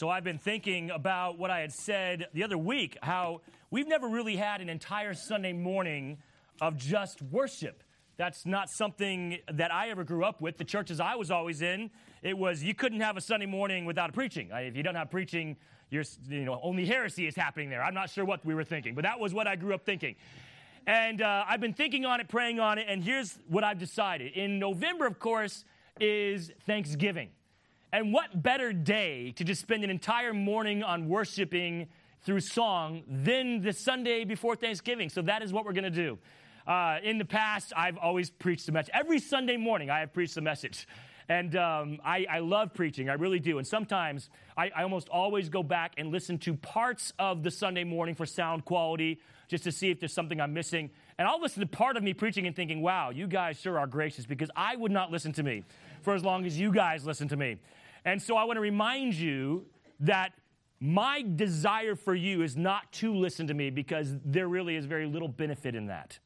So I've been thinking about what I had said the other week, how we've never really had an entire Sunday morning of just worship. That's not something that I ever grew up with. The churches I was always in, it was you couldn't have a Sunday morning without preaching. If you don't have preaching, you're, you know, only heresy is happening there. I'm not sure what we were thinking, but that was what I grew up thinking. And uh, I've been thinking on it, praying on it, and here's what I've decided. In November, of course, is Thanksgiving. And what better day to just spend an entire morning on worshiping through song than the Sunday before Thanksgiving? So that is what we're going to do. Uh, in the past, I've always preached the message. Every Sunday morning, I have preached the message. And um, I, I, love preaching, I really do. And sometimes I, I, almost always go back and listen to parts of the Sunday morning for sound quality, just to see if there's something I'm missing. And I'll listen to part of me preaching and thinking, wow, you guys sure are gracious, because I would not listen to me for as long as you guys listen to me. And so I want to remind you that my desire for you is not to listen to me because there really is very little benefit in that.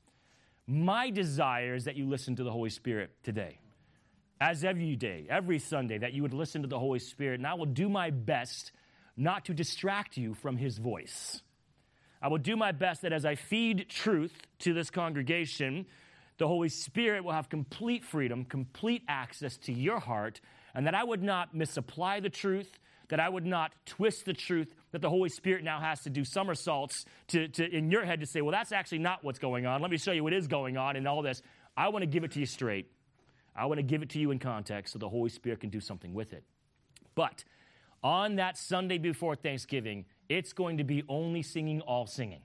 My desire is that you listen to the Holy Spirit today, as every day, every Sunday, that you would listen to the Holy Spirit. And I will do my best not to distract you from His voice. I will do my best that as I feed truth to this congregation, the Holy Spirit will have complete freedom, complete access to your heart, and that I would not misapply the truth, that I would not twist the truth, that the Holy Spirit now has to do somersaults to, to, in your head to say, well, that's actually not what's going on. Let me show you what is going on in all this. I want to give it to you straight. I want to give it to you in context so the Holy Spirit can do something with it. But on that Sunday before Thanksgiving, it's going to be only singing, all singing.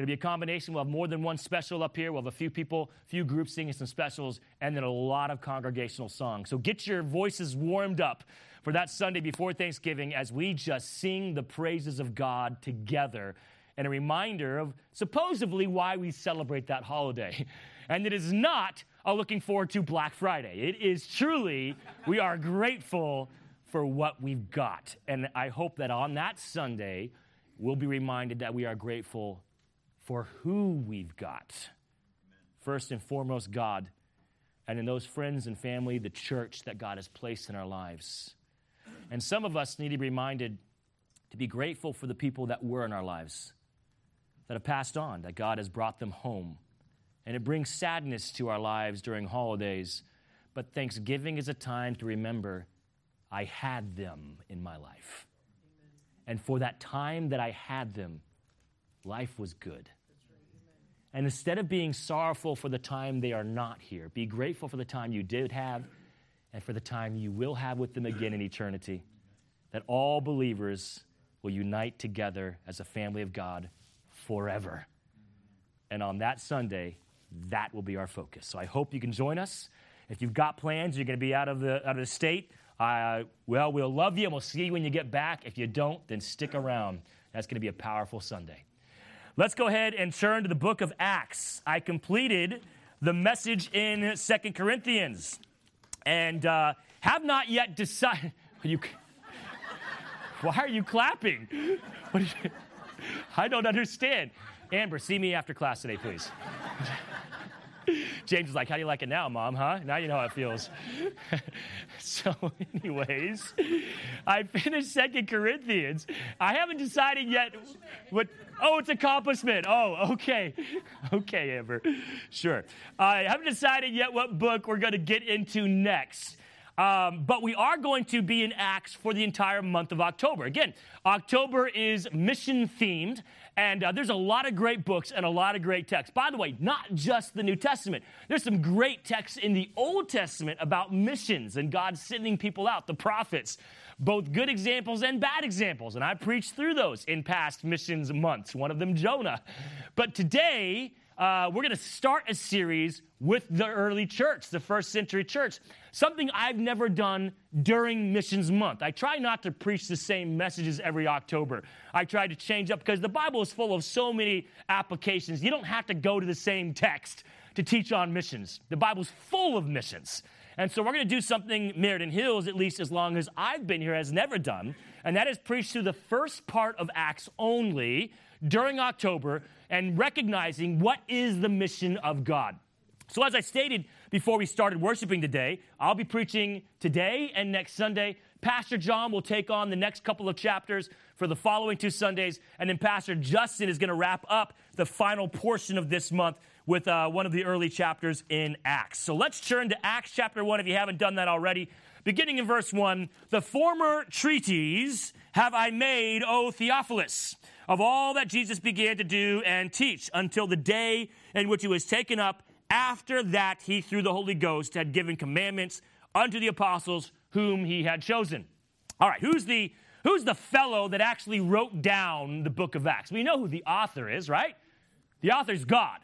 It'll be a combination. We'll have more than one special up here. We'll have a few people, a few groups singing some specials, and then a lot of congregational songs. So get your voices warmed up for that Sunday before Thanksgiving as we just sing the praises of God together and a reminder of supposedly why we celebrate that holiday. And it is not a looking forward to Black Friday. It is truly, we are grateful for what we've got. And I hope that on that Sunday, we'll be reminded that we are grateful for who we've got. First and foremost, God, and in those friends and family, the church that God has placed in our lives. And some of us need to be reminded to be grateful for the people that were in our lives, that have passed on, that God has brought them home. And it brings sadness to our lives during holidays. But Thanksgiving is a time to remember I had them in my life. And for that time that I had them, life was good. And instead of being sorrowful for the time they are not here, be grateful for the time you did have and for the time you will have with them again in eternity. That all believers will unite together as a family of God forever. And on that Sunday, that will be our focus. So I hope you can join us. If you've got plans, you're going to be out of the, out of the state, well, we'll love you and we'll see you when you get back. If you don't, then stick around. That's going to be a powerful Sunday. Let's go ahead and turn to the book of Acts. I completed the message in Second Corinthians and uh, have not yet decided. You, why are you clapping? You, I don't understand. Amber, see me after class today, please. James is like, How do you like it now, mom? Huh? Now you know how it feels. so, anyways, I finished Second Corinthians. I haven't decided yet what. Oh, it's accomplishment. Oh, okay. Okay, Amber. Sure. I haven't decided yet what book we're going to get into next. Um, but we are going to be in Acts for the entire month of October. Again, October is mission themed, and uh, there's a lot of great books and a lot of great texts. By the way, not just the New Testament, there's some great texts in the Old Testament about missions and God sending people out, the prophets, both good examples and bad examples. And I preached through those in past missions months, one of them, Jonah. But today, uh, we're going to start a series with the early church, the first century church. Something I've never done during Missions Month. I try not to preach the same messages every October. I try to change up because the Bible is full of so many applications. You don't have to go to the same text to teach on missions. The Bible's full of missions. And so we're going to do something Meriden Hills, at least as long as I've been here, has never done, and that is preach through the first part of Acts only during October and recognizing what is the mission of God. So, as I stated before we started worshiping today, I'll be preaching today and next Sunday Pastor John will take on the next couple of chapters for the following two Sundays, and then Pastor Justin is going to wrap up the final portion of this month with uh, one of the early chapters in Acts. So let's turn to Acts chapter 1 if you haven't done that already. Beginning in verse 1 The former treaties have I made, O Theophilus, of all that Jesus began to do and teach until the day in which he was taken up. After that, he, through the Holy Ghost, had given commandments unto the apostles whom he had chosen. All right, who's the who's the fellow that actually wrote down the book of Acts? We know who the author is, right? The author's God.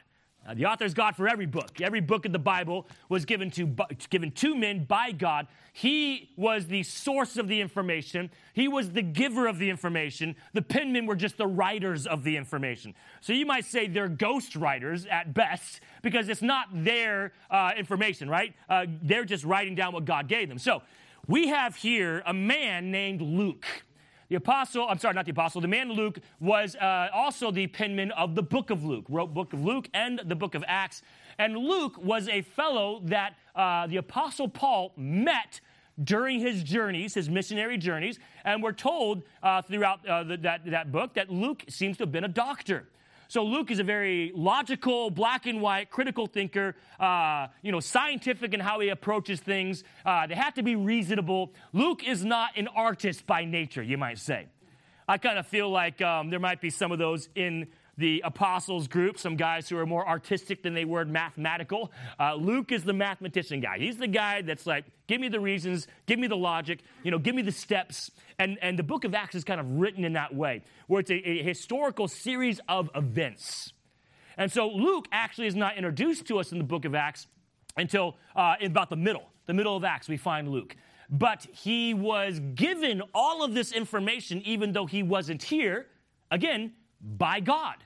Uh, the author's God for every book. Every book of the Bible was given to, given to men by God. He was the source of the information. He was the giver of the information. The penmen were just the writers of the information. So you might say they're ghost writers at best because it's not their uh, information, right? Uh, they're just writing down what God gave them. So we have here a man named Luke. The apostle, I'm sorry, not the apostle, the man Luke was uh, also the penman of the book of Luke, wrote book of Luke and the book of Acts. And Luke was a fellow that uh, the apostle Paul met during his journeys, his missionary journeys, and we're told uh, throughout uh, the, that, that book that Luke seems to have been a doctor. So Luke is a very logical, black and white, critical thinker, uh, you know, scientific in how he approaches things. Uh, they have to be reasonable. Luke is not an artist by nature, you might say. I kind of feel like um, there might be some of those in the apostles group, some guys who are more artistic than they were mathematical. Uh, Luke is the mathematician guy. He's the guy that's like, give me the reasons, give me the logic, you know, give me the steps. And, and the book of Acts is kind of written in that way, where it's a, a historical series of events. And so Luke actually is not introduced to us in the book of Acts until uh, in about the middle, the middle of Acts, we find Luke. But he was given all of this information, even though he wasn't here, again, by God.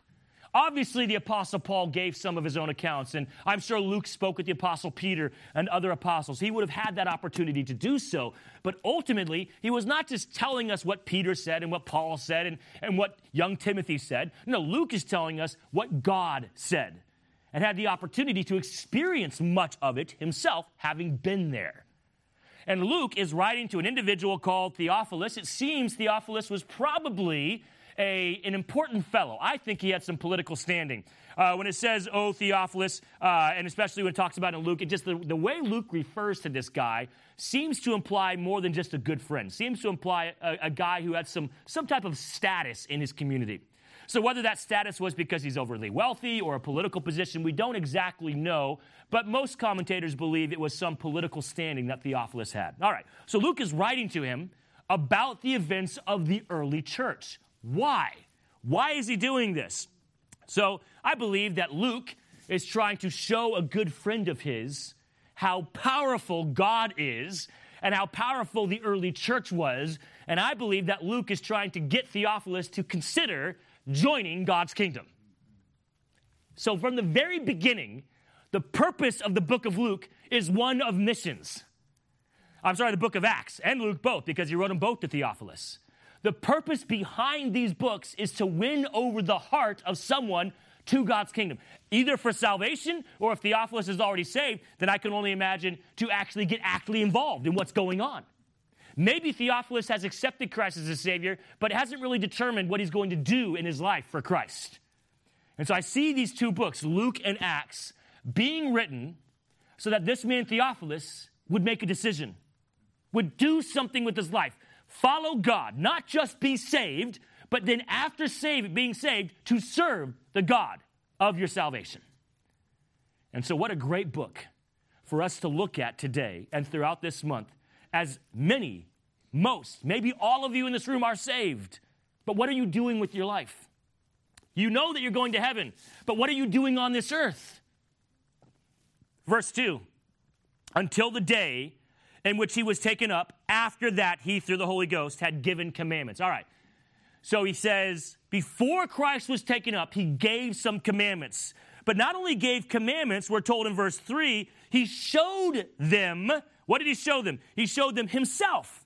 Obviously, the Apostle Paul gave some of his own accounts, and I'm sure Luke spoke with the Apostle Peter and other apostles. He would have had that opportunity to do so. But ultimately, he was not just telling us what Peter said and what Paul said and, and what young Timothy said. No, Luke is telling us what God said and had the opportunity to experience much of it himself, having been there. And Luke is writing to an individual called Theophilus. It seems Theophilus was probably a, an important fellow. I think he had some political standing. Uh, when it says, oh, Theophilus, uh, and especially when it talks about in Luke, it just the, the way Luke refers to this guy seems to imply more than just a good friend, seems to imply a, a guy who had some, some type of status in his community. So, whether that status was because he's overly wealthy or a political position, we don't exactly know, but most commentators believe it was some political standing that Theophilus had. All right, so Luke is writing to him about the events of the early church. Why? Why is he doing this? So I believe that Luke is trying to show a good friend of his how powerful God is and how powerful the early church was. And I believe that Luke is trying to get Theophilus to consider joining God's kingdom. So, from the very beginning, the purpose of the book of Luke is one of missions. I'm sorry, the book of Acts and Luke both, because he wrote them both to Theophilus. The purpose behind these books is to win over the heart of someone to God's kingdom, either for salvation or if Theophilus is already saved, then I can only imagine to actually get actively involved in what's going on. Maybe Theophilus has accepted Christ as a Savior, but hasn't really determined what he's going to do in his life for Christ. And so I see these two books, Luke and Acts, being written so that this man Theophilus would make a decision, would do something with his life, follow God, not just be saved, but then after being saved, to serve the God of your salvation. And so, what a great book for us to look at today and throughout this month, as many, most, maybe all of you in this room are saved. But what are you doing with your life? You know that you're going to heaven, but what are you doing on this earth? Verse 2 Until the day in which he was taken up. After that, he, through the Holy Ghost, had given commandments. All right. So he says, before Christ was taken up, he gave some commandments. But not only gave commandments, we're told in verse 3, he showed them. What did he show them? He showed them himself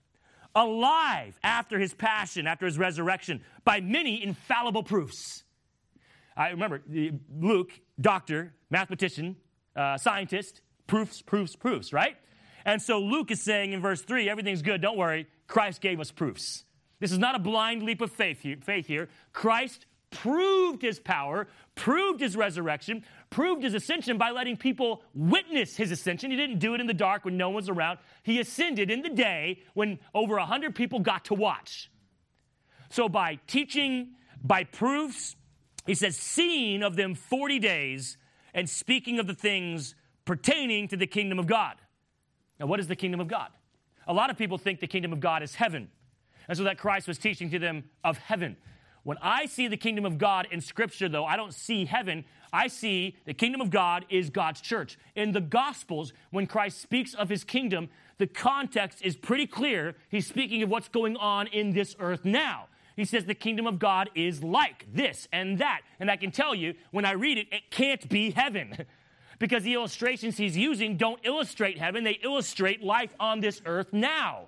alive after his passion, after his resurrection, by many infallible proofs. I remember Luke, doctor, mathematician, uh, scientist, proofs, proofs, proofs, right? And so Luke is saying in verse 3 everything's good, don't worry. Christ gave us proofs. This is not a blind leap of faith here. Faith here. Christ proved his power, proved his resurrection, proved his ascension by letting people witness his ascension. He didn't do it in the dark when no one's around. He ascended in the day when over 100 people got to watch. So by teaching, by proofs, he says, seeing of them 40 days and speaking of the things pertaining to the kingdom of God. Now, what is the kingdom of God? A lot of people think the kingdom of God is heaven. And so that Christ was teaching to them of heaven. When I see the kingdom of God in Scripture, though, I don't see heaven. I see the kingdom of God is God's church. In the Gospels, when Christ speaks of his kingdom, the context is pretty clear. He's speaking of what's going on in this earth now. He says the kingdom of God is like this and that. And I can tell you, when I read it, it can't be heaven. because the illustrations he's using don't illustrate heaven, they illustrate life on this earth now.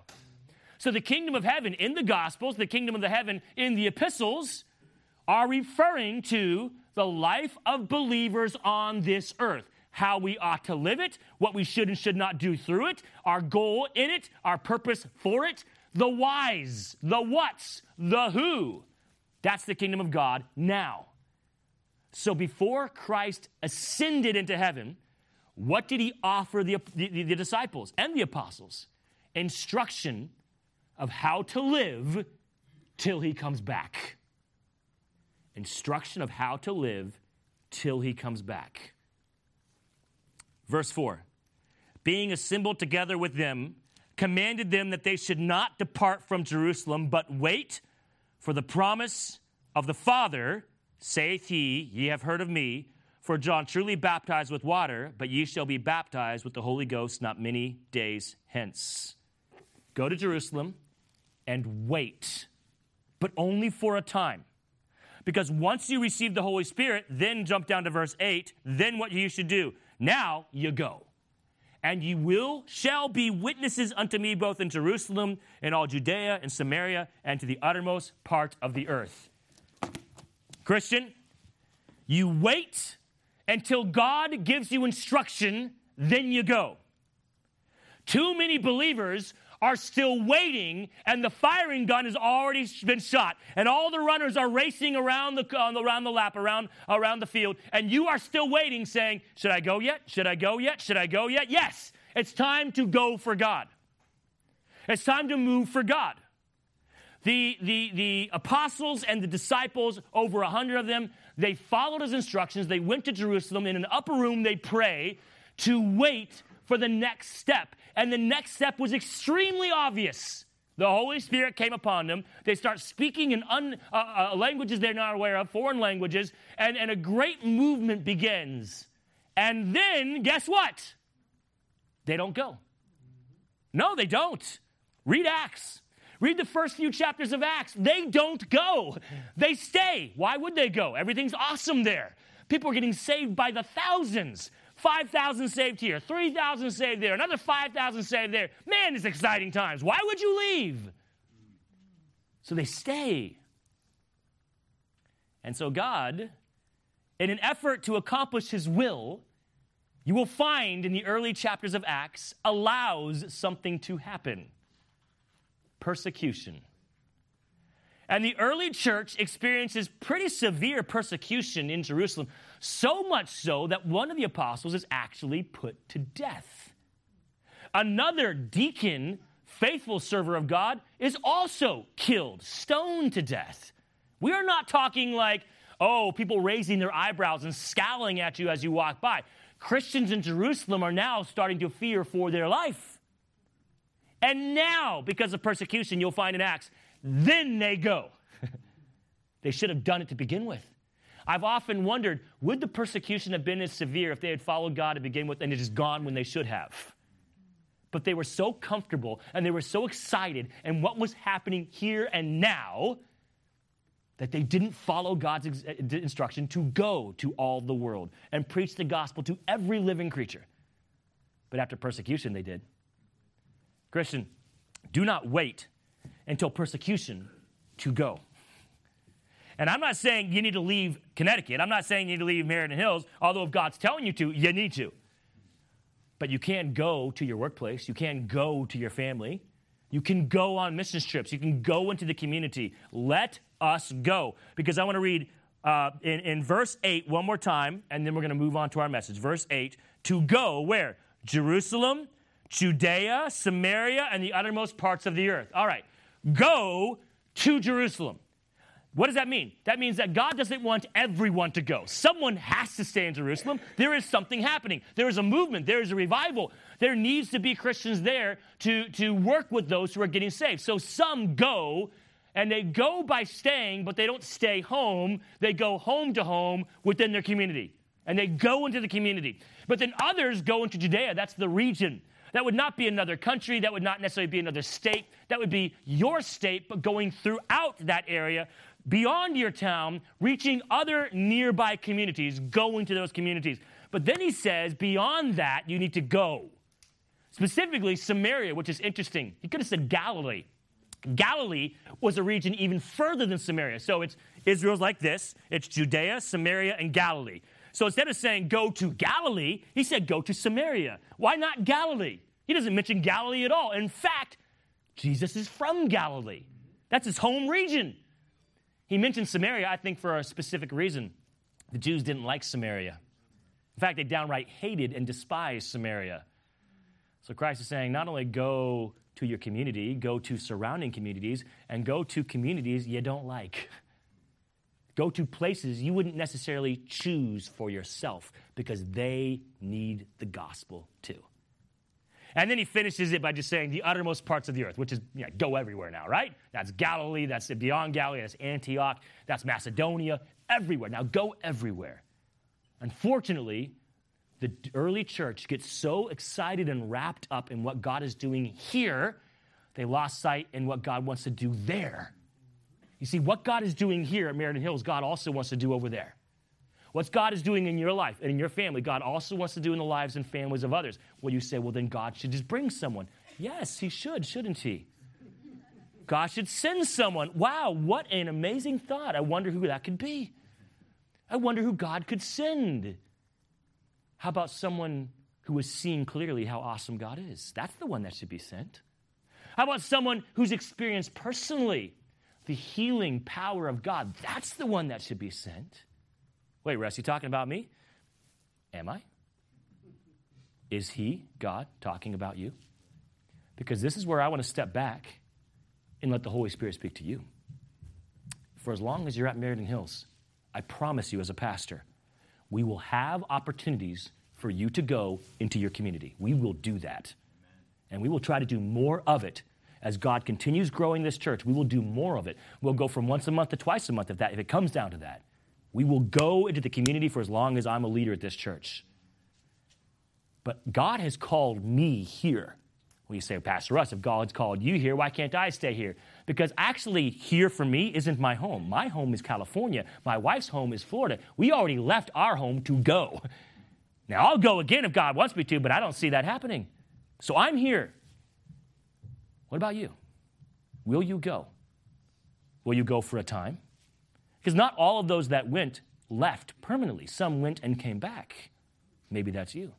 So the kingdom of heaven in the Gospels, the kingdom of the heaven in the epistles, are referring to the life of believers on this earth. How we ought to live it, what we should and should not do through it, our goal in it, our purpose for it, the whys, the whats, the who. That's the kingdom of God now. So before Christ ascended into heaven, what did he offer the, the, the disciples and the apostles? Instruction of how to live till he comes back. Instruction of how to live till he comes back. Verse 4 Being assembled together with them, commanded them that they should not depart from Jerusalem, but wait for the promise of the Father, saith he, Ye have heard of me. For John truly baptized with water, but ye shall be baptized with the Holy Ghost not many days hence. Go to Jerusalem and wait, but only for a time. Because once you receive the Holy Spirit, then jump down to verse 8, then what you should do. Now you go and ye will shall be witnesses unto me both in Jerusalem and all Judea and Samaria and to the uttermost part of the earth. Christian, you wait until God gives you instruction, then you go. Too many believers are still waiting, and the firing gun has already been shot, and all the runners are racing around the, around the lap, around, around the field, and you are still waiting, saying, Should I go yet? Should I go yet? Should I go yet? Yes, it's time to go for God. It's time to move for God. The, the, the apostles and the disciples, over a hundred of them, they followed his instructions. They went to Jerusalem. In an upper room, they pray to wait for the next step. And the next step was extremely obvious. The Holy Spirit came upon them. They start speaking in un, uh, uh, languages they're not aware of, foreign languages, and, and a great movement begins. And then, guess what? They don't go. No, they don't. Read Acts. Read the first few chapters of Acts. They don't go, they stay. Why would they go? Everything's awesome there. People are getting saved by the thousands. 5,000 saved here, 3,000 saved there, another 5,000 saved there. Man, it's exciting times. Why would you leave? So they stay. And so God, in an effort to accomplish his will, you will find in the early chapters of Acts, allows something to happen persecution. And the early church experiences pretty severe persecution in Jerusalem, so much so that one of the apostles is actually put to death. Another deacon, faithful server of God, is also killed, stoned to death. We are not talking like, oh, people raising their eyebrows and scowling at you as you walk by. Christians in Jerusalem are now starting to fear for their life. And now, because of persecution, you'll find in Acts, then they go. they should have done it to begin with. I've often wondered would the persecution have been as severe if they had followed God to begin with and it is gone when they should have? But they were so comfortable and they were so excited and what was happening here and now that they didn't follow God's ex- uh, instruction to go to all the world and preach the gospel to every living creature. But after persecution, they did. Christian, do not wait until persecution to go. And I'm not saying you need to leave Connecticut. I'm not saying you need to leave Meriden Hills, although if God's telling you to, you need to. but you can't go to your workplace. You can't go to your family. You can go on mission trips. You can go into the community. Let us go. Because I want to read uh, in, in verse 8 one more time, and then we're going to move on to our message. Verse 8 to go where? Jerusalem, Judea, Samaria, and the uttermost parts of the earth. All right, go to Jerusalem. What does that mean? That means that God doesn't want everyone to go. Someone has to stay in Jerusalem. There is something happening. There is a movement. There is a revival. There needs to be Christians there to, to work with those who are getting saved. So some go, and they go by staying, but they don't stay home. They go home to home within their community, and they go into the community. But then others go into Judea. That's the region. That would not be another country. That would not necessarily be another state. That would be your state, but going throughout that area beyond your town, reaching other nearby communities, going to those communities. But then he says, beyond that, you need to go. Specifically, Samaria, which is interesting. He could have said Galilee. Galilee was a region even further than Samaria. So it's Israel's like this it's Judea, Samaria, and Galilee. So instead of saying go to Galilee, he said go to Samaria. Why not Galilee? He doesn't mention Galilee at all. In fact, Jesus is from Galilee. That's his home region. He mentioned Samaria, I think, for a specific reason. The Jews didn't like Samaria. In fact, they downright hated and despised Samaria. So Christ is saying, not only go to your community, go to surrounding communities, and go to communities you don't like. Go to places you wouldn't necessarily choose for yourself because they need the gospel too. And then he finishes it by just saying the uttermost parts of the earth, which is you know, go everywhere now, right? That's Galilee, that's beyond Galilee, that's Antioch, that's Macedonia, everywhere. Now go everywhere. Unfortunately, the early church gets so excited and wrapped up in what God is doing here, they lost sight in what God wants to do there. You see, what God is doing here at Meriden Hills, God also wants to do over there. What God is doing in your life and in your family, God also wants to do in the lives and families of others. Well, you say, well, then God should just bring someone. Yes, He should, shouldn't He? God should send someone. Wow, what an amazing thought. I wonder who that could be. I wonder who God could send. How about someone who has seen clearly how awesome God is? That's the one that should be sent. How about someone who's experienced personally the healing power of God? That's the one that should be sent. Wait, Russ, you talking about me? Am I? Is he, God, talking about you? Because this is where I want to step back and let the Holy Spirit speak to you. For as long as you're at Meriden Hills, I promise you as a pastor, we will have opportunities for you to go into your community. We will do that. And we will try to do more of it as God continues growing this church. We will do more of it. We'll go from once a month to twice a month if that if it comes down to that. We will go into the community for as long as I'm a leader at this church. But God has called me here. Well, you say, Pastor Russ, if God's called you here, why can't I stay here? Because actually, here for me isn't my home. My home is California. My wife's home is Florida. We already left our home to go. Now, I'll go again if God wants me to, but I don't see that happening. So I'm here. What about you? Will you go? Will you go for a time? Because not all of those that went left permanently. Some went and came back. Maybe that's you.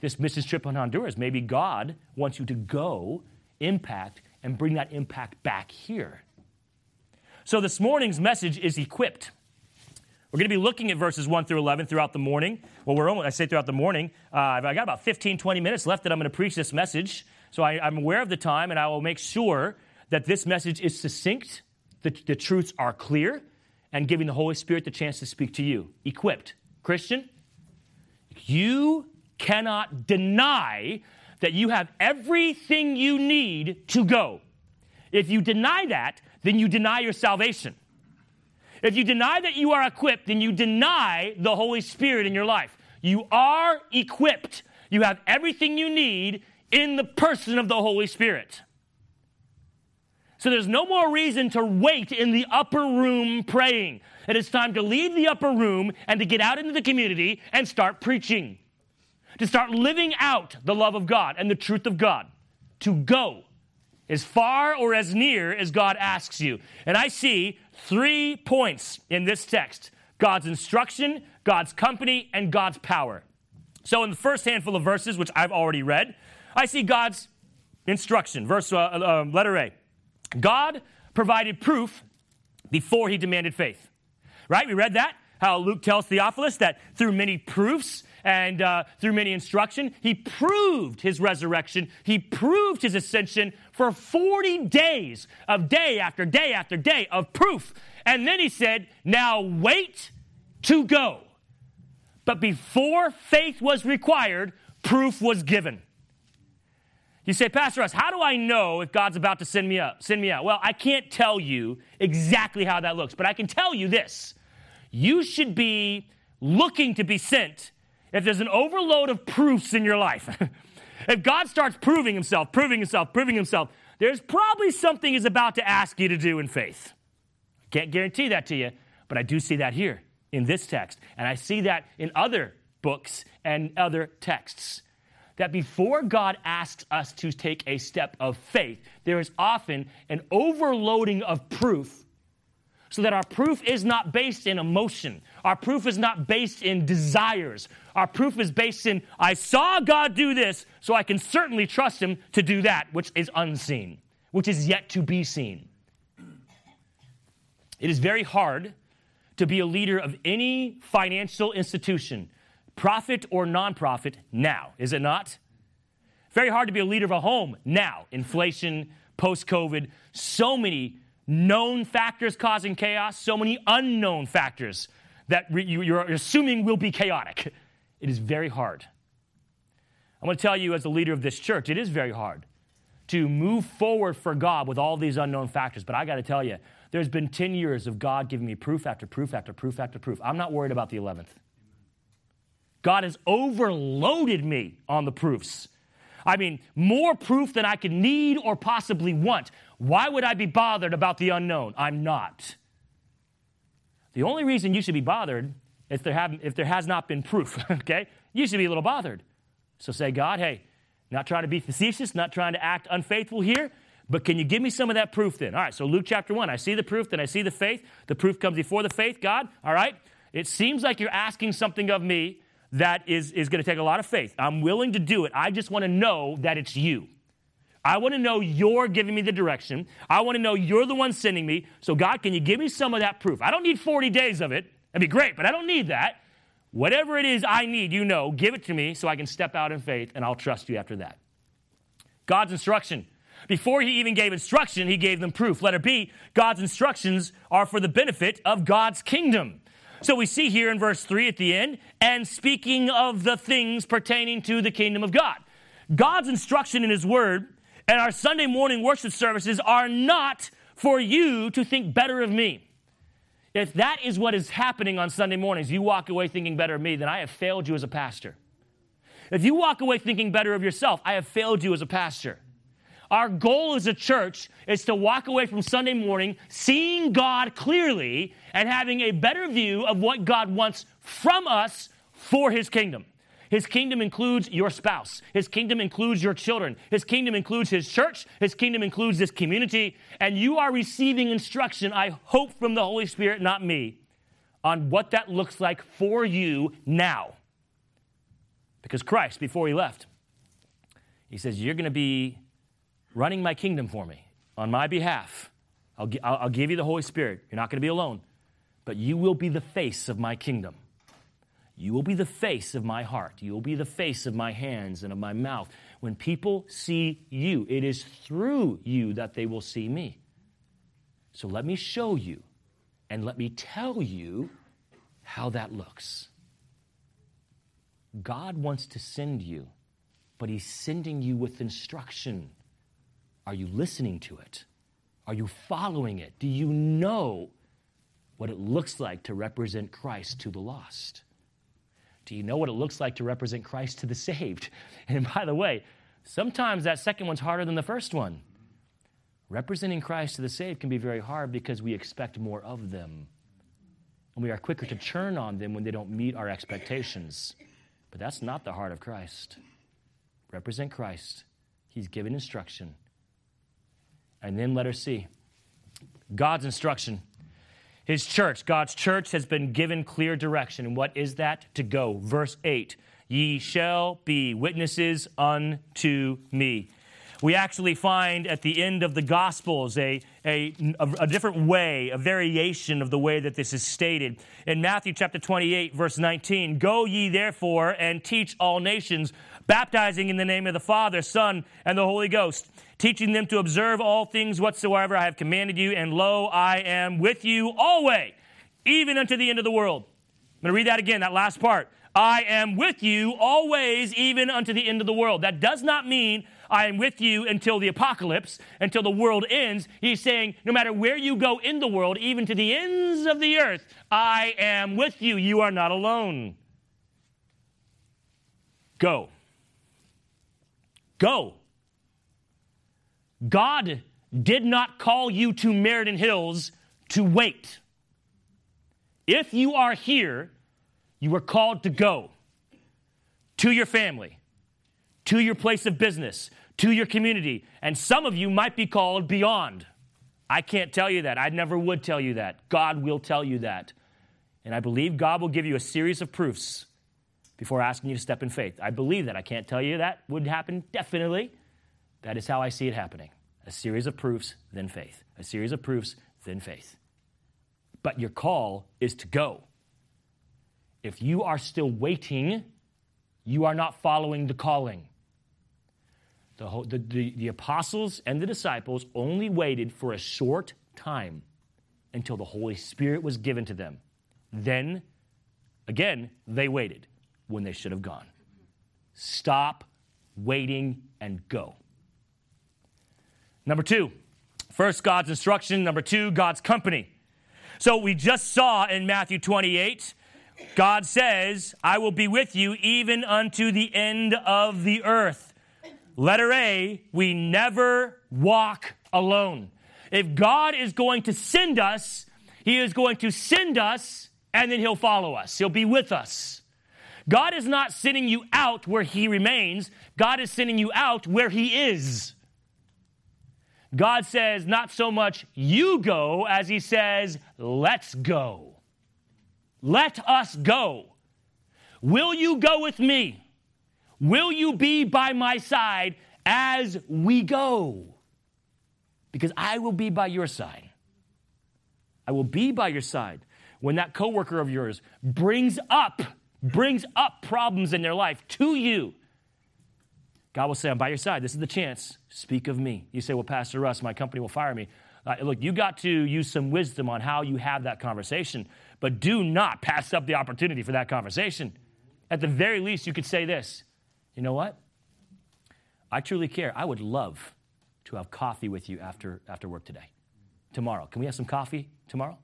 This missions trip on Honduras, maybe God wants you to go, impact, and bring that impact back here. So this morning's message is equipped. We're going to be looking at verses 1 through 11 throughout the morning. Well, we're almost, I say throughout the morning. Uh, I got about 15, 20 minutes left that I'm going to preach this message. So I, am aware of the time, and I will make sure that this message is succinct, the, the truths are clear, and giving the Holy Spirit the chance to speak to you. Equipped. Christian, you cannot deny that you have everything you need to go. If you deny that, then you deny your salvation. If you deny that you are equipped, then you deny the Holy Spirit in your life. You are equipped. You have everything you need in the person of the Holy Spirit. So there's no more reason to wait in the upper room praying. It is time to leave the upper room and to get out into the community and start preaching. To start living out the love of God and the truth of God. To go as far or as near as God asks you. And I see three points in this text God's instruction, God's company, and God's power. So, in the first handful of verses, which I've already read, I see God's instruction. Verse uh, uh, letter A God provided proof before he demanded faith. Right? We read that. How Luke tells Theophilus that through many proofs and uh, through many instruction, he proved his resurrection. He proved his ascension for 40 days of day after day after day of proof. And then he said, Now wait to go. But before faith was required, proof was given. You say, Pastor Russ, how do I know if God's about to send me up, Send me out? Well, I can't tell you exactly how that looks, but I can tell you this. You should be looking to be sent if there's an overload of proofs in your life. if God starts proving himself, proving himself, proving himself, there's probably something he's about to ask you to do in faith. Can't guarantee that to you, but I do see that here in this text. And I see that in other books and other texts that before God asks us to take a step of faith, there is often an overloading of proof so that our proof is not based in emotion. Our proof is not based in desires. Our proof is based in, I saw God do this, so I can certainly trust Him to do that, which is unseen, which is yet to be seen. It is very hard to be a leader of any financial institution profit or nonprofit now, is it not? Very hard to be a leader of a home now. Inflation, post COVID, so many known factors causing chaos, so many unknown factors that you're assuming will be chaotic. It is very hard. I'm going to tell you, as the leader of this church, it is very hard to move forward for God with all these unknown factors. But I got to tell you, there's been 10 years of God giving me proof after proof after proof after proof. I'm not worried about the 11th. God has overloaded me on the proofs. I mean, more proof than I could need or possibly want. Why would I be bothered about the unknown? I'm not. The only reason you should be bothered if there, have, if there has not been proof, okay? You should be a little bothered. So say, God, hey, not trying to be facetious, not trying to act unfaithful here, but can you give me some of that proof then? All right, so Luke chapter 1, I see the proof, then I see the faith. The proof comes before the faith, God. All right, it seems like you're asking something of me that is, is going to take a lot of faith. I'm willing to do it. I just want to know that it's you. I want to know you're giving me the direction. I want to know you're the one sending me. So, God, can you give me some of that proof? I don't need 40 days of it. That'd be great, but I don't need that. Whatever it is I need, you know, give it to me so I can step out in faith and I'll trust you after that. God's instruction. Before he even gave instruction, he gave them proof. Letter B, God's instructions are for the benefit of God's kingdom. So we see here in verse 3 at the end, and speaking of the things pertaining to the kingdom of God. God's instruction in His Word and our Sunday morning worship services are not for you to think better of me. If that is what is happening on Sunday mornings, you walk away thinking better of me, then I have failed you as a pastor. If you walk away thinking better of yourself, I have failed you as a pastor. Our goal as a church is to walk away from Sunday morning seeing God clearly and having a better view of what God wants from us for His kingdom. His kingdom includes your spouse. His kingdom includes your children. His kingdom includes His church. His kingdom includes this community. And you are receiving instruction, I hope, from the Holy Spirit, not me, on what that looks like for you now. Because Christ, before He left, He says, You're going to be running my kingdom for me on my behalf. I'll, I'll, I'll give you the Holy Spirit. You're not going to be alone, but you will be the face of my kingdom. You will be the face of my heart. You will be the face of my hands and of my mouth. When people see you, it is through you that they will see me. So let me show you and let me tell you how that looks. God wants to send you, but He's sending you with instruction. Are you listening to it? Are you following it? Do you know what it looks like to represent Christ to the lost? Do you know what it looks like to represent Christ to the saved? And by the way, sometimes that second one's harder than the first one. Representing Christ to the saved can be very hard because we expect more of them. And we are quicker to turn on them when they don't meet our expectations. But that's not the heart of Christ. Represent Christ. He's given instruction. And then letter C God's instruction. His church, God's church, has been given clear direction. What is that? To go. Verse 8 ye shall be witnesses unto me. We actually find at the end of the Gospels a, a, a, different way, a variation of the way that this is stated. In Matthew chapter 28, verse 19, Go ye therefore and teach all nations, baptizing in the name of the Father, Son, and the Holy Ghost, teaching them to observe all things whatsoever I have commanded you, and lo, I am with you always, even unto the end of the world. I'm going to read that again, that last part. I am with you always, even unto the end of the world. That does not mean I am with you until the apocalypse, until the world ends. He's saying, no matter where you go in the world, even to the ends of the earth, I am with you. You are not alone. Go. Go. God did not call you to Meriden Hills to wait. If you are here, you are called to go to your family, to your place of business, to your community. And some of you might be called beyond. I can't tell you that. I never would tell you that. God will tell you that. And I believe God will give you a series of proofs before asking you to step in faith. I believe that. I can't tell you that would happen definitely. That is how I see it happening. A series of proofs, then faith. A series of proofs, then faith. But your call is to go. If you are still waiting, you are not following the calling. The, whole, the, the, the apostles and the disciples only waited for a short time until the Holy Spirit was given to them. Then, again, they waited when they should have gone. Stop waiting and go. Number two, first, God's instruction. Number two, God's company. So we just saw in Matthew 28, God says, I will be with you even unto the end of the earth. Letter A, we never walk alone. If God is going to send us, He is going to send us and then He'll follow us. He'll be with us. God is not sending you out where He remains, God is sending you out where He is. God says, not so much you go as He says, let's go. Let us go. Will you go with me? Will you be by my side as we go? Because I will be by your side. I will be by your side when that coworker of yours brings up brings up problems in their life to you. God will say, I'm by your side. This is the chance. Speak of me. You say, Well, Pastor Russ, my company will fire me. Uh, look, you got to use some wisdom on how you have that conversation, but do not pass up the opportunity for that conversation. At the very least, you could say this you know what? I truly care. I would love to have coffee with you after, after work today, tomorrow. Can we have some coffee tomorrow?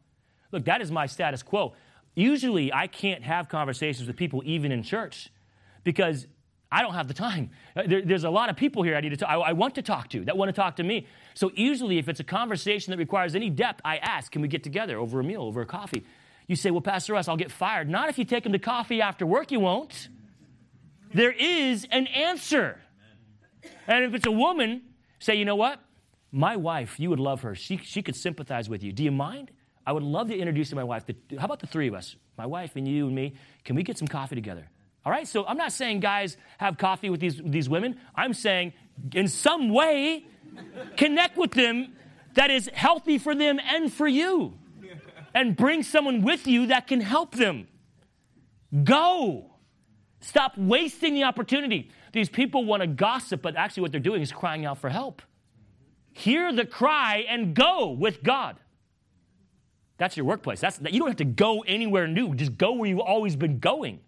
Look, that is my status quo. Usually, I can't have conversations with people even in church because I don't have the time. Uh, there, there's a lot of people here I need to talk, I, I, want to talk to that want to talk to me. So usually, if it's a conversation that requires any depth, I ask, "Can we get together over a meal, over a coffee?" You say, "Well, Pastor Russ, I'll get fired." Not if you take them to coffee after work. You won't. There is an answer. And if it's a woman, say, you know what? My wife, you would love her. She, she could sympathize with you. Do you mind? I would love to introduce you to my wife. How about the three of us? My wife and you and me. Can we get some coffee together? All right? So I'm not saying guys have coffee with these, these women. I'm saying in some way, connect with them that is healthy for them and for you. And bring someone with you that can help them. Go. Stop wasting the opportunity. These people want to gossip, but actually, what they're doing is crying out for help. Hear the cry and go with God. That's your workplace. That's, you don't have to go anywhere new. Just go where you've always been going.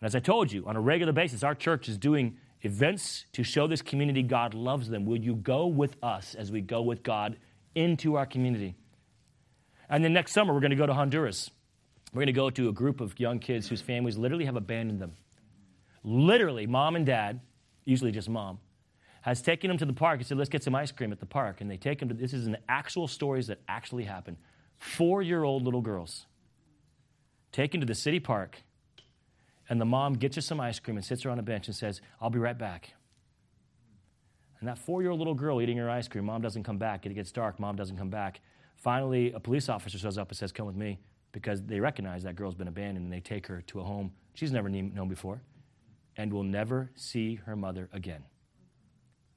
And as I told you, on a regular basis, our church is doing events to show this community God loves them. Will you go with us as we go with God into our community? And then next summer, we're going to go to Honduras. We're going to go to a group of young kids whose families literally have abandoned them. Literally, mom and dad, usually just mom, has taken them to the park and said, Let's get some ice cream at the park. And they take them to this is an actual stories that actually happened. Four year old little girls taken to the city park, and the mom gets her some ice cream and sits her on a bench and says, I'll be right back. And that four year old little girl eating her ice cream, mom doesn't come back. It gets dark, mom doesn't come back. Finally, a police officer shows up and says, Come with me. because they recognize that girl's been abandoned and they take her to a home she's never known before and will never see her mother again.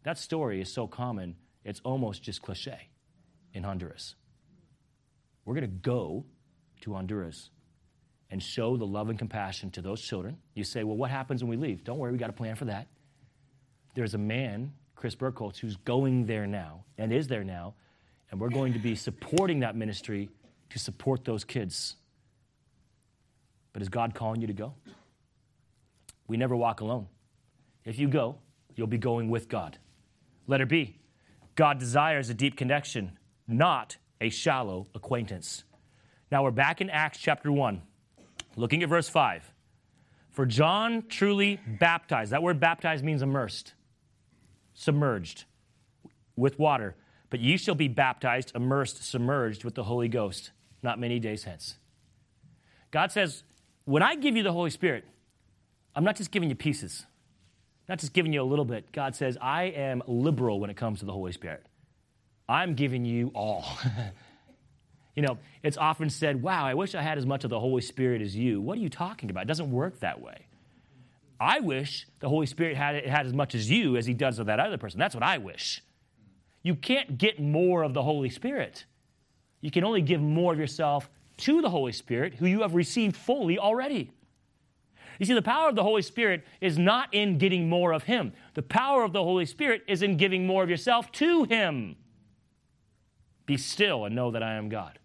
That story is so common, it's almost just cliche in Honduras. We're going to go to Honduras and show the love and compassion to those children. You say, well, what happens when we leave? Don't worry, we got a plan for that. There's a man, Chris Burkholz, who's going there now and is there now, and we're going to be supporting that ministry to support those kids. But is God calling you to go? We never walk alone. If you go, you'll be going with God. Letter B God desires a deep connection, not a shallow acquaintance. Now we're back in Acts chapter 1, looking at verse 5. For John truly baptized. That word baptized means immersed, submerged with water. But ye shall be baptized, immersed, submerged with the Holy Ghost not many days hence. God says, when I give you the Holy Spirit, I'm not just giving you pieces, not just giving you a little bit. God says, I am liberal when it comes to the Holy Spirit. I'm giving you all. you know, it's often said, wow, I wish I had as much of the Holy Spirit as you. What are you talking about? It doesn't work that way. I wish the Holy Spirit had, had as much as you as he does of that other person. That's what I wish. You can't get more of the Holy Spirit. You can only give more of yourself to the Holy Spirit, who you have received fully already. You see, the power of the Holy Spirit is not in getting more of Him. The power of the Holy Spirit is in giving more of yourself to Him. Be still and know that I am God.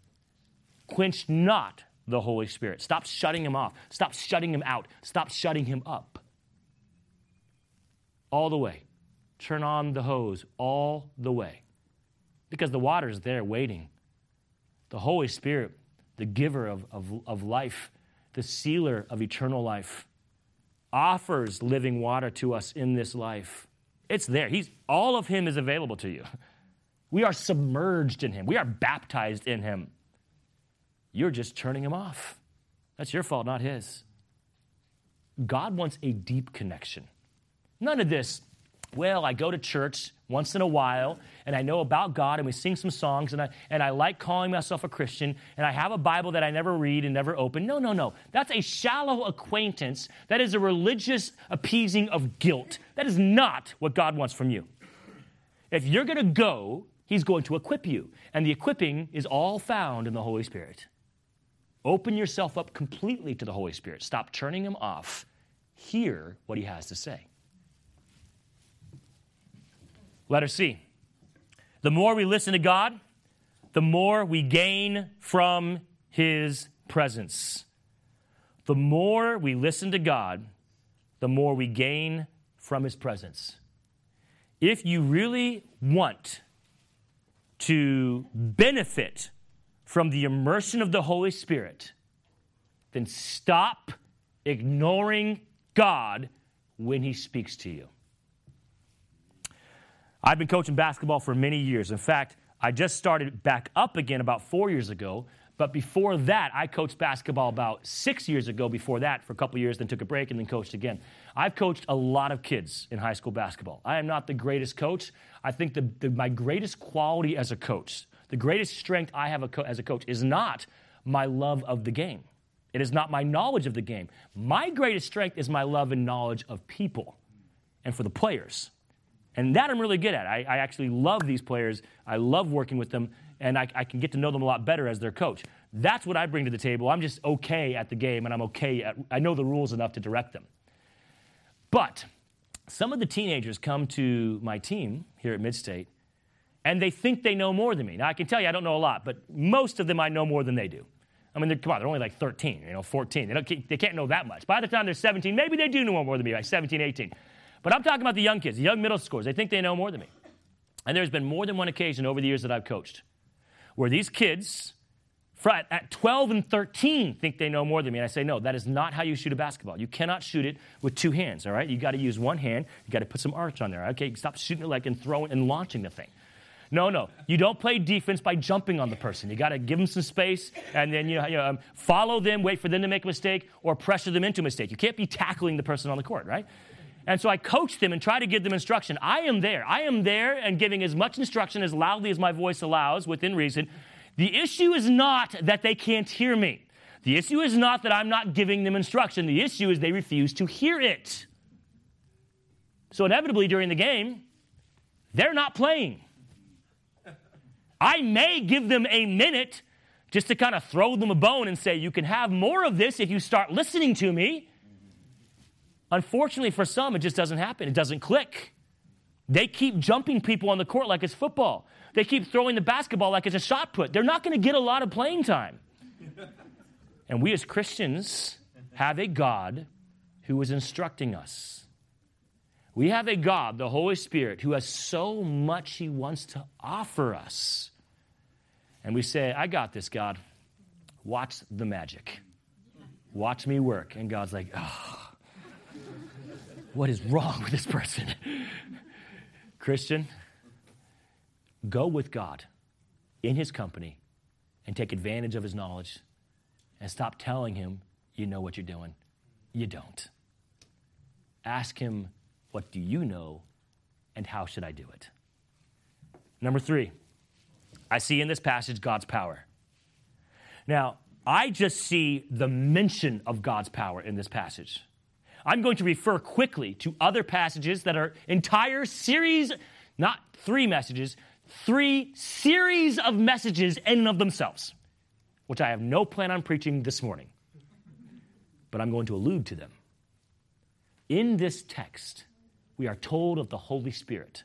Quench not the Holy Spirit. Stop shutting Him off. Stop shutting Him out. Stop shutting Him up. All the way. Turn on the hose all the way. Because the water's there waiting. The Holy Spirit, the giver of, of, of life, the sealer of eternal life, offers living water to us in this life. It's there. He's, all of Him is available to you. We are submerged in Him, we are baptized in Him. You're just turning Him off. That's your fault, not His. God wants a deep connection. None of this, well, I go to church once in a while and I know about God and we sing some songs and I, and I like calling myself a Christian and I have a Bible that I never read and never open. No, no, no. That's a shallow acquaintance. That is a religious appeasing of guilt. That is not what God wants from you. If you're going to go, He's going to equip you. And the equipping is all found in the Holy Spirit. Open yourself up completely to the Holy Spirit. Stop turning Him off. Hear what He has to say. Letter C. The more we listen to God, the more we gain from His presence. The more we listen to God, the more we gain from His presence. If you really want to benefit from the immersion of the Holy Spirit, then stop ignoring God when He speaks to you. I've been coaching basketball for many years. In fact, I just started back up again about four years ago. But before that, I coached basketball about six years ago, before that, for a couple years, then took a break and then coached again. I've coached a lot of kids in high school basketball. I am not the greatest coach. I think the, the my greatest quality as a coach, the greatest strength I have as a coach, is not my love of the game. It is not my knowledge of the game. My greatest strength is my love and knowledge of people and for the players. And that I'm really good at. I, I actually love these players. I love working with them, and I, I, can get to know them a lot better as their coach. That's what I bring to the table. I'm just okay at the game, and I'm okay at, I know the rules enough to direct them. But some of the teenagers come to my team here at Midstate, and they think they know more than me. Now, I can tell you I don't know a lot, but most of them I know more than they do. I mean, come on, they're only like 13, you know, 14. They, don't, they can't know that much. By the time they're 17, maybe they do know more than me, like 17, 18. But I'm talking about the young kids, the young middle schoolers. They think they know more than me. And there's been more than one occasion over the years that I've coached where these kids at 12 and 13 think they know more than me. And I say, no, that is not how you shoot a basketball. You cannot shoot it with two hands, all right? You got to use one hand. You got to put some arch on there, okay? Stop shooting it like and throwing and launching the thing. No, no. You don't play defense by jumping on the person. You got to give them some space and then you know, you know um, follow them, wait for them to make a mistake, or pressure them into a mistake. You can't be tackling the person on the court, right? And so I coach them and try to give them instruction. I am there. I am there and giving as much instruction as loudly as my voice allows within reason. The issue is not that they can't hear me. The issue is not that I'm not giving them instruction, the issue is they refuse to hear it. So, inevitably, during the game, they're not playing. I may give them a minute just to kind of throw them a bone and say, You can have more of this if you start listening to me. Unfortunately, for some, it just doesn't happen. It doesn't click. They keep jumping people on the court like it's football. They keep throwing the basketball like it's a shot put. They're not going to get a lot of playing time. and we as Christians have a God who is instructing us. We have a God, the Holy Spirit, who has so much he wants to offer us. And we say, I got this, God. Watch the magic. Watch me work. And God's like, oh, what is wrong with this person? Christian, go with God in his company and take advantage of his knowledge and stop telling him you know what you're doing. You don't. Ask him, what do you know and how should I do it? Number three, I see in this passage God's power. Now, I just see the mention of God's power in this passage. I'm going to refer quickly to other passages that are entire series, not three messages, three series of messages in and of themselves, which I have no plan on preaching this morning, but I'm going to allude to them. In this text, we are told of the Holy Spirit.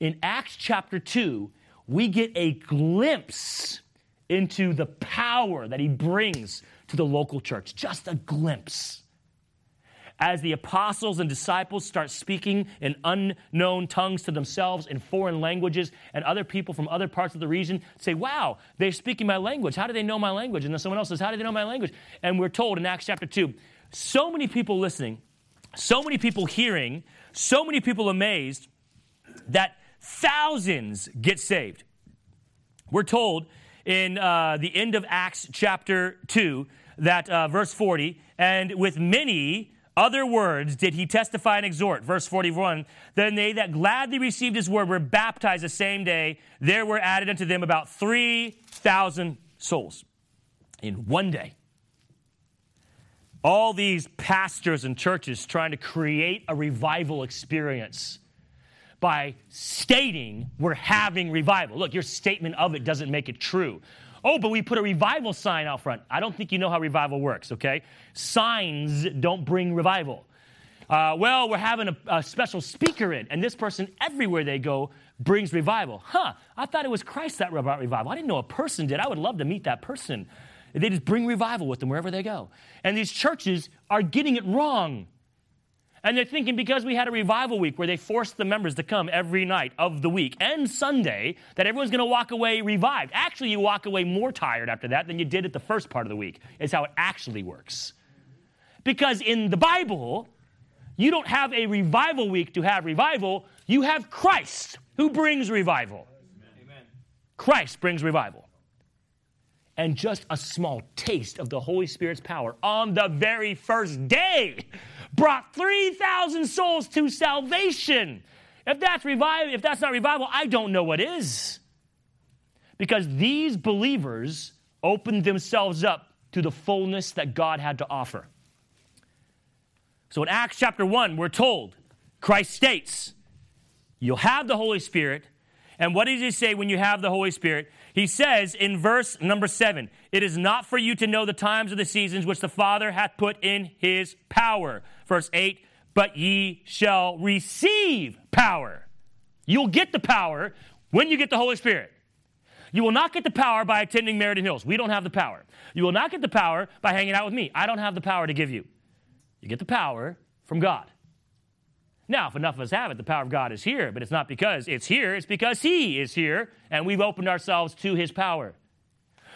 In Acts chapter 2, we get a glimpse into the power that he brings to the local church, just a glimpse as the apostles and disciples start speaking in unknown tongues to themselves in foreign languages, and other people from other parts of the region say, Wow, they're speaking my language. How do they know my language? And then someone else says, How do they know my language? And we're told in Acts chapter 2, so many people listening, so many people hearing, so many people amazed that thousands get saved. We're told in uh, the end of Acts chapter 2 that uh, verse 40, and with many other words did he testify and exhort. Verse 41 Then they that gladly received his word were baptized the same day. There were added unto them about 3,000 souls in one day. All these pastors and churches trying to create a revival experience by stating we're having revival. Look, your statement of it doesn't make it true. Oh, but we put a revival sign out front. I don't think you know how revival works, okay? Signs don't bring revival. Uh, well, we're having a, a, special speaker in, and this person, everywhere they go, brings revival. Huh, I thought it was Christ that brought revival. I didn't know a person did. I would love to meet that person. They just bring revival with them wherever they go. And these churches are getting it wrong. And they're thinking because we had a revival week where they forced the members to come every night of the week and Sunday, that everyone's going to walk away revived. Actually, you walk away more tired after that than you did at the first part of the week, is how it actually works. Because in the Bible, you don't have a revival week to have revival, you have Christ who brings revival. Amen. Christ brings revival. And just a small taste of the Holy Spirit's power on the very first day brought 3,000 souls to salvation. If that's revival, if that's not revival, I don't know what is. Because these believers opened themselves up to the fullness that God had to offer. So in Acts chapter 1, we're told, Christ states, you'll have the Holy Spirit. And what does he say when you have the Holy Spirit? He says in verse number seven, It is not for you to know the times of the seasons which the Father hath put in his power. Verse eight, But ye shall receive power. You'll get the power when you get the Holy Spirit. You will not get the power by attending Meriden Hills. We don't have the power. You will not get the power by hanging out with me. I don't have the power to give you. You get the power from God. Now, if enough of us have it, the power of God is here, but it's not because it's here, it's because He is here, and we've opened ourselves to His power.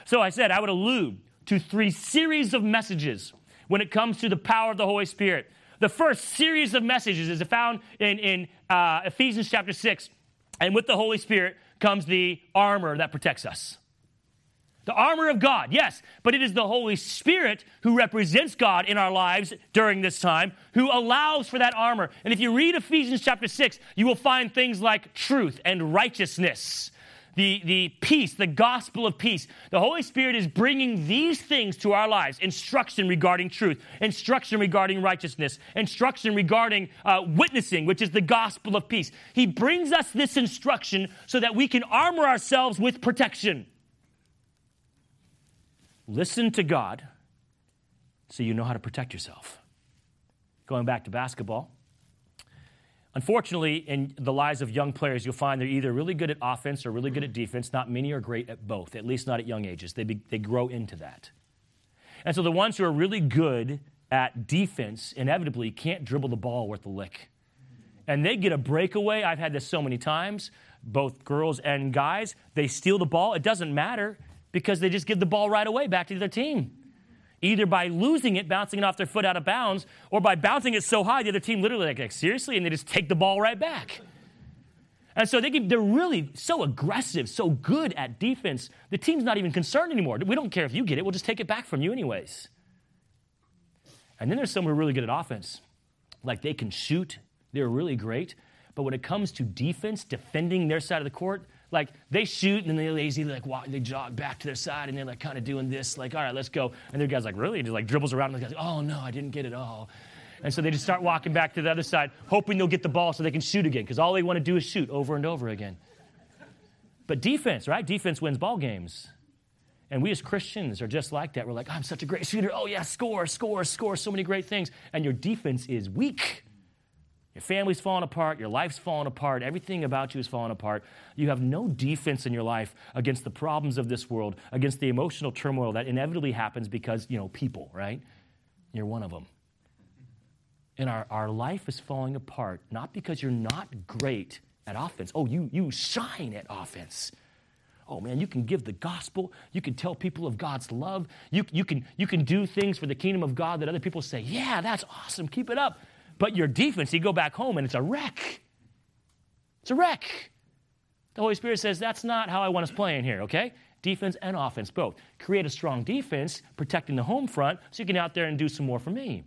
So I said I would allude to three series of messages when it comes to the power of the Holy Spirit. The first series of messages is found in, in uh, Ephesians chapter 6, and with the Holy Spirit comes the armor that protects us. The armor of God, yes, but it is the Holy Spirit who represents God in our lives during this time, who allows for that armor. And if you read Ephesians chapter 6, you will find things like truth and righteousness, the, the peace, the gospel of peace. The Holy Spirit is bringing these things to our lives instruction regarding truth, instruction regarding righteousness, instruction regarding uh, witnessing, which is the gospel of peace. He brings us this instruction so that we can armor ourselves with protection. Listen to God so you know how to protect yourself. Going back to basketball, Unfortunately, in the lives of young players, you'll find they're either really good at offense or really good at defense. Not many are great at both, at least not at young ages. They, be, they grow into that. And so the ones who are really good at defense inevitably can't dribble the ball worth a lick. And they get a breakaway. I've had this so many times, both girls and guys. They steal the ball. It doesn't matter because they just give the ball right away back to the other team either by losing it, bouncing it off their foot out of bounds, or by bouncing it so high the other team literally like, seriously, and they just take the ball right back. And so they can, they're really so aggressive, so good at defense. The team's not even concerned anymore. We don't care if you get it, we'll just take it back from you anyways. And then there's some who are really good at offense. Like they can shoot, they're really great. But when it comes to defense, defending their side of the court, like they shoot and then they lazy, like walk, they jog back to their side and they're like kind of doing this, like, all right, let's go. And the guy's like, really? And he like dribbles around and the guy's like, oh no, I didn't get it all. And so they just start walking back to the other side, hoping they'll get the ball so they can shoot again, because all they want to do is shoot over and over again. But defense, right? Defense wins ball games. And we as Christians are just like that. We're like, I'm such a great shooter. Oh, yeah, score, score, score, so many great things. And your defense is weak. Your family's falling apart, your life's falling apart, everything about you is falling apart. You have no defense in your life against the problems of this world, against the emotional turmoil that inevitably happens because, you know, people, right? You're one of them. And our, our life is falling apart, not because you're not great at offense. Oh, you, you shine at offense. Oh man, you can give the gospel. You can tell people of God's love. You, you, can, you can do things for the kingdom of God that other people say, yeah, that's awesome. Keep it up. But your defense, you go back home and it's a wreck. It's a wreck. The Holy Spirit says, that's not how I want us playing here, okay? Defense and offense, both. Create a strong defense, protecting the home front, so you can out there and do some more for me.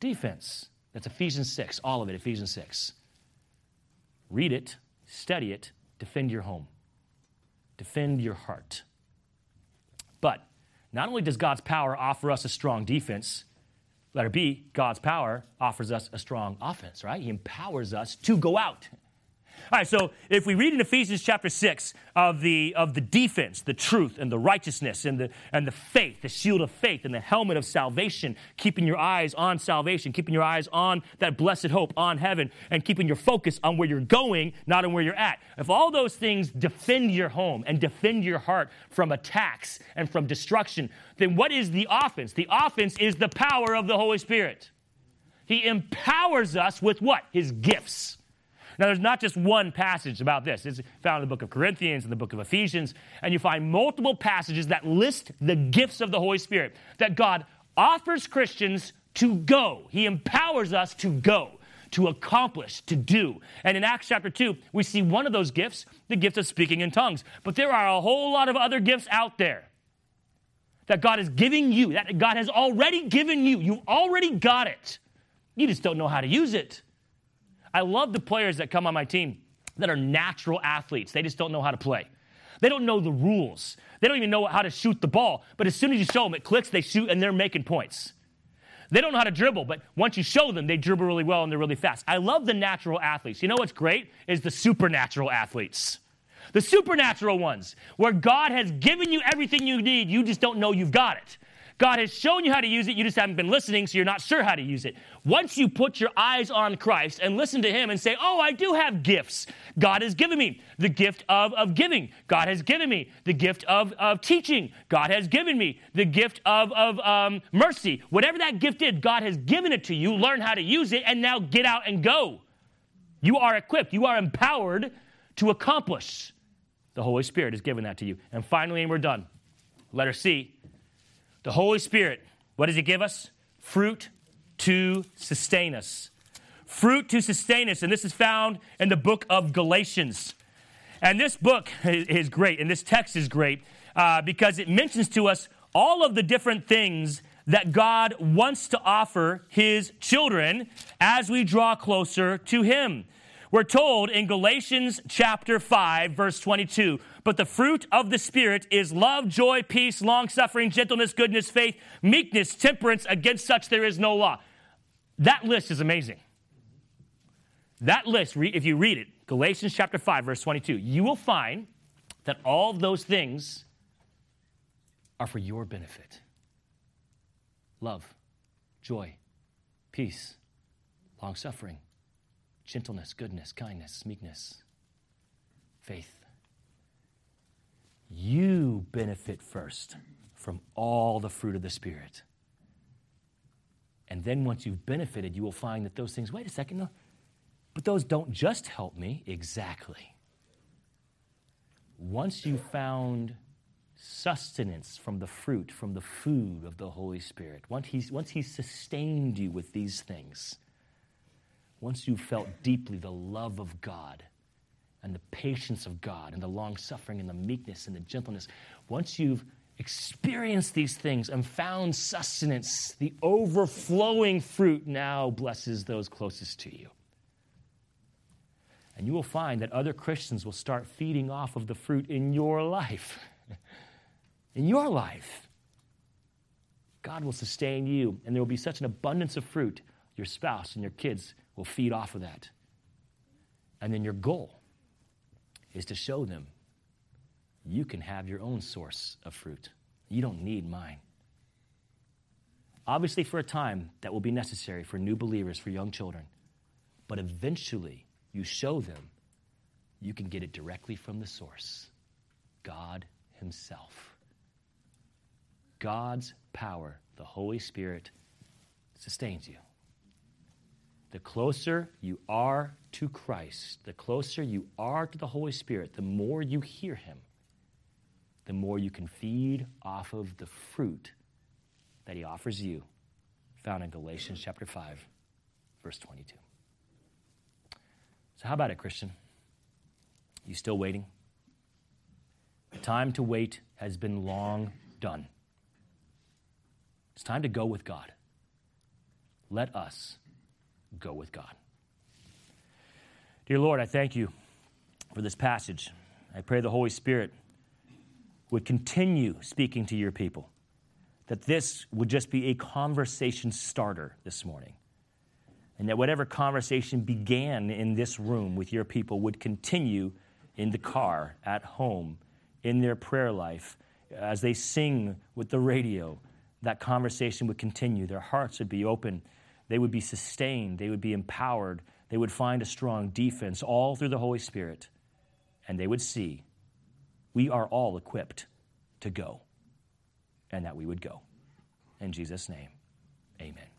Defense. That's Ephesians 6, all of it, Ephesians 6. Read it, study it, defend your home, defend your heart. But not only does God's power offer us a strong defense, Letter B, God's power offers us a strong offense, right? He empowers us to go out all right, so if we read in Ephesians chapter 6 of the, of the defense, the truth, and the righteousness, and the, and the faith, the shield of faith, and the helmet of salvation, keeping your eyes on salvation, keeping your eyes on that blessed hope, on heaven, and keeping your focus on where you're going, not on where you're at. If all those things defend your home and defend your heart from attacks and from destruction, then what is the offense? The offense is the power of the Holy Spirit. He empowers us with what? His gifts. Now, there's not just one passage about this. It's found in the book of Corinthians and the book of Ephesians, and you find multiple passages that list the gifts of the Holy Spirit that God offers Christians to go. He empowers us to go, to accomplish, to do. And in Acts chapter 2, we see one of those gifts, the gift of speaking in tongues. But there are a whole lot of other gifts out there that God is giving you, that God has already given you. You've already got it. You just don't know how to use it. I love the players that come on my team that are natural athletes. They just don't know how to play. They don't know the rules. They don't even know how to shoot the ball. But as soon as you show them, it clicks, they shoot, and they're making points. They don't know how to dribble, but once you show them, they dribble really well and they're really fast. I love the natural athletes. You know what's great? Is the supernatural athletes. The supernatural ones, where God has given you everything you need, you just don't know you've got it. God has shown you how to use it, you just haven't been listening, so you're not sure how to use it. Once you put your eyes on Christ and listen to Him and say, Oh, I do have gifts. God has given me the gift of, of giving. God has given me the gift of, of teaching. God has given me the gift of, of um, mercy. Whatever that gift is, God has given it to you. Learn how to use it, and now get out and go. You are equipped, you are empowered to accomplish. The Holy Spirit has given that to you. And finally, and we're done. Letter C the Holy Spirit, what does He give us? Fruit to sustain us. Fruit to sustain us. And this is found in the book of Galatians. And this book is great, and this text is great uh, because it mentions to us all of the different things that God wants to offer His children as we draw closer to Him. We're told in Galatians chapter 5, verse 22, But the fruit of the Spirit is love, joy, peace, long suffering, gentleness, goodness, faith, meekness, temperance. Against such there is no law. That list is amazing. That list, if you read it, Galatians chapter 5, verse 22, you will find that all those things are for your benefit love, joy, peace, long suffering, gentleness, goodness, kindness, meekness, faith. You benefit first from all the fruit of the Spirit. And then once you've benefited, you will find that those things, wait a second, no, but those don't just help me. Exactly. Once you found sustenance from the fruit, from the food of the Holy Spirit, once he's, once he's sustained you with these things, once you felt deeply the love of God and the patience of God and the long suffering and the meekness and the gentleness, once you've experienced these things and found sustenance, the overflowing fruit now blesses those closest to you. And you will find that other Christians will start feeding off of the fruit in your life. in your life. God will sustain you, and there will be such an abundance of fruit. Your spouse and your kids will feed off of that. And then your goal is to show them you can have your own source of fruit. You don't need mine. Obviously, for a time, that will be necessary for new believers, for young children. But eventually, you show them you can get it directly from the source God Himself. God's power, the Holy Spirit, sustains you. The closer you are to Christ, the closer you are to the Holy Spirit, the more you hear Him, the more you can feed off of the fruit that He offers you, found in Galatians chapter 5, verse 22. So, how about it, Christian? You still waiting? The time to wait has been long done. It's time to go with God. Let us go with God. Dear Lord, I thank you for this passage. I pray the Holy Spirit would continue speaking to your people, that this would just be a conversation starter this morning and that whatever conversation began in this room with your people would continue in the car, at home, in their prayer life, as they sing with the radio. That conversation would continue. Their hearts would be open. They would be sustained. They would be empowered. They would find a strong defense all through the Holy Spirit. And they would see we are all equipped to go, and that we would go. In Jesus' name, amen.